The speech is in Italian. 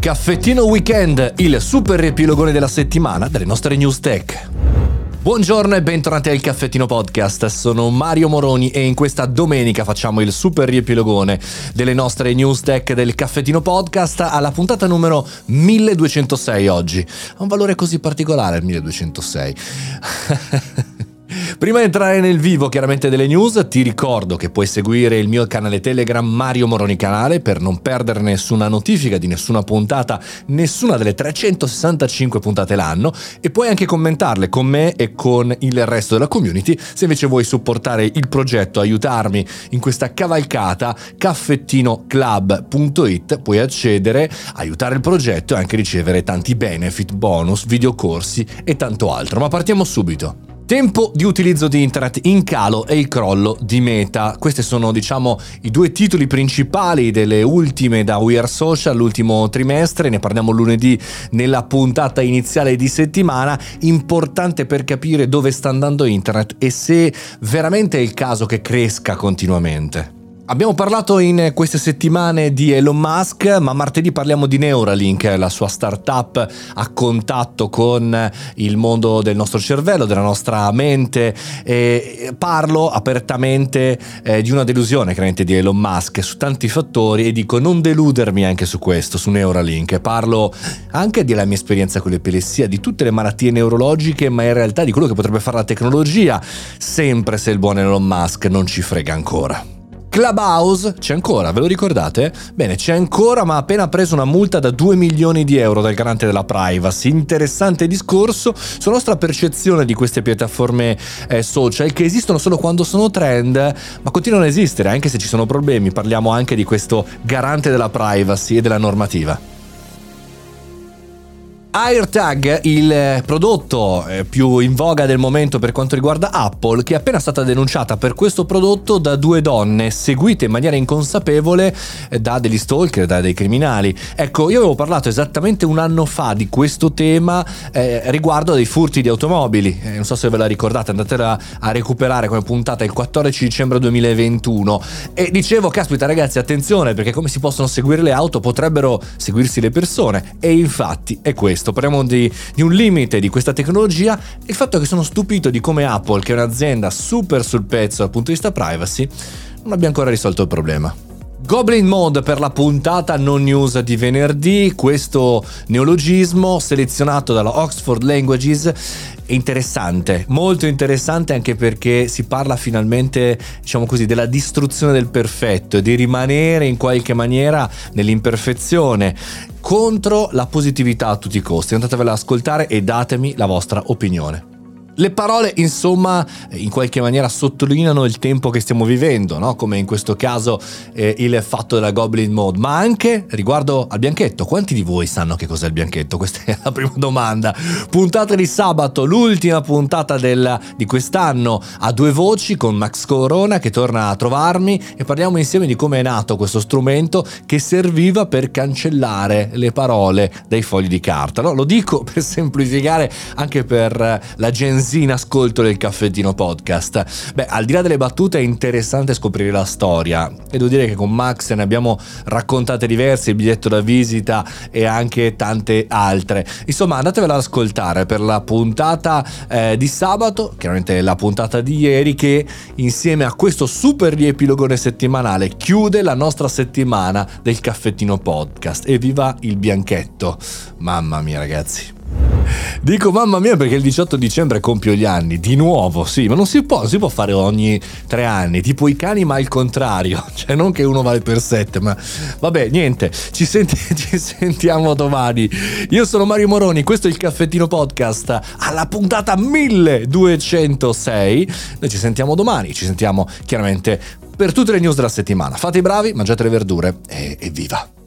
Caffettino Weekend, il super riepilogone della settimana delle nostre news tech. Buongiorno e bentornati al Caffettino Podcast, sono Mario Moroni e in questa domenica facciamo il super riepilogone delle nostre news tech del Caffettino Podcast alla puntata numero 1206 oggi. Ha un valore così particolare il 1206. Prima di entrare nel vivo chiaramente delle news, ti ricordo che puoi seguire il mio canale Telegram Mario Moroni Canale per non perdere nessuna notifica di nessuna puntata, nessuna delle 365 puntate l'anno e puoi anche commentarle con me e con il resto della community. Se invece vuoi supportare il progetto, aiutarmi in questa cavalcata, caffettinoclub.it puoi accedere, aiutare il progetto e anche ricevere tanti benefit, bonus, videocorsi e tanto altro. Ma partiamo subito. Tempo di utilizzo di internet in calo e il crollo di Meta. Questi sono, diciamo, i due titoli principali delle ultime da We Are Social, l'ultimo trimestre. Ne parliamo lunedì nella puntata iniziale di settimana. Importante per capire dove sta andando internet e se veramente è il caso che cresca continuamente. Abbiamo parlato in queste settimane di Elon Musk, ma martedì parliamo di Neuralink, la sua startup a contatto con il mondo del nostro cervello, della nostra mente. E parlo apertamente eh, di una delusione chiaramente di Elon Musk su tanti fattori e dico non deludermi anche su questo, su Neuralink. Parlo anche della mia esperienza con l'epilessia, di tutte le malattie neurologiche, ma in realtà di quello che potrebbe fare la tecnologia, sempre se il buon Elon Musk non ci frega ancora. Clubhouse c'è ancora, ve lo ricordate? Bene, c'è ancora, ma ha appena preso una multa da 2 milioni di euro dal garante della privacy. Interessante discorso sulla nostra percezione di queste piattaforme eh, social che esistono solo quando sono trend, ma continuano ad esistere anche se ci sono problemi. Parliamo anche di questo garante della privacy e della normativa. AirTag, il prodotto eh, più in voga del momento per quanto riguarda Apple, che è appena stata denunciata per questo prodotto da due donne seguite in maniera inconsapevole eh, da degli stalker, da dei criminali. Ecco, io avevo parlato esattamente un anno fa di questo tema eh, riguardo dei furti di automobili. Eh, non so se ve la ricordate, andatela a recuperare come puntata il 14 dicembre 2021. E dicevo, caspita ragazzi, attenzione perché come si possono seguire le auto potrebbero seguirsi le persone. E infatti è questo questo, parliamo di, di un limite di questa tecnologia e il fatto che sono stupito di come Apple, che è un'azienda super sul pezzo dal punto di vista privacy, non abbia ancora risolto il problema. Goblin Mode per la puntata non news di venerdì, questo neologismo selezionato dalla Oxford Languages è interessante, molto interessante anche perché si parla finalmente, diciamo così, della distruzione del perfetto di rimanere in qualche maniera nell'imperfezione contro la positività a tutti i costi. Andatevela ad ascoltare e datemi la vostra opinione. Le parole, insomma, in qualche maniera sottolineano il tempo che stiamo vivendo, no? come in questo caso eh, il fatto della Goblin Mode, ma anche riguardo al bianchetto. Quanti di voi sanno che cos'è il bianchetto? Questa è la prima domanda. Puntata di sabato, l'ultima puntata del, di quest'anno a due voci con Max Corona che torna a trovarmi e parliamo insieme di come è nato questo strumento che serviva per cancellare le parole dai fogli di carta. No? Lo dico per semplificare anche per la Gen Z in ascolto del caffettino podcast. Beh, al di là delle battute è interessante scoprire la storia e devo dire che con Max ne abbiamo raccontate diverse, il biglietto da visita e anche tante altre. Insomma, andatevela ad ascoltare per la puntata eh, di sabato, chiaramente la puntata di ieri che insieme a questo super riepilogone settimanale chiude la nostra settimana del caffettino podcast. E viva il bianchetto! Mamma mia ragazzi! Dico mamma mia perché il 18 dicembre compio gli anni, di nuovo, sì, ma non si può, si può fare ogni tre anni, tipo i cani ma il contrario, cioè non che uno vale per sette, ma vabbè, niente, ci, senti, ci sentiamo domani. Io sono Mario Moroni, questo è il caffettino podcast. Alla puntata 1206, noi ci sentiamo domani, ci sentiamo chiaramente per tutte le news della settimana. Fate i bravi, mangiate le verdure e viva!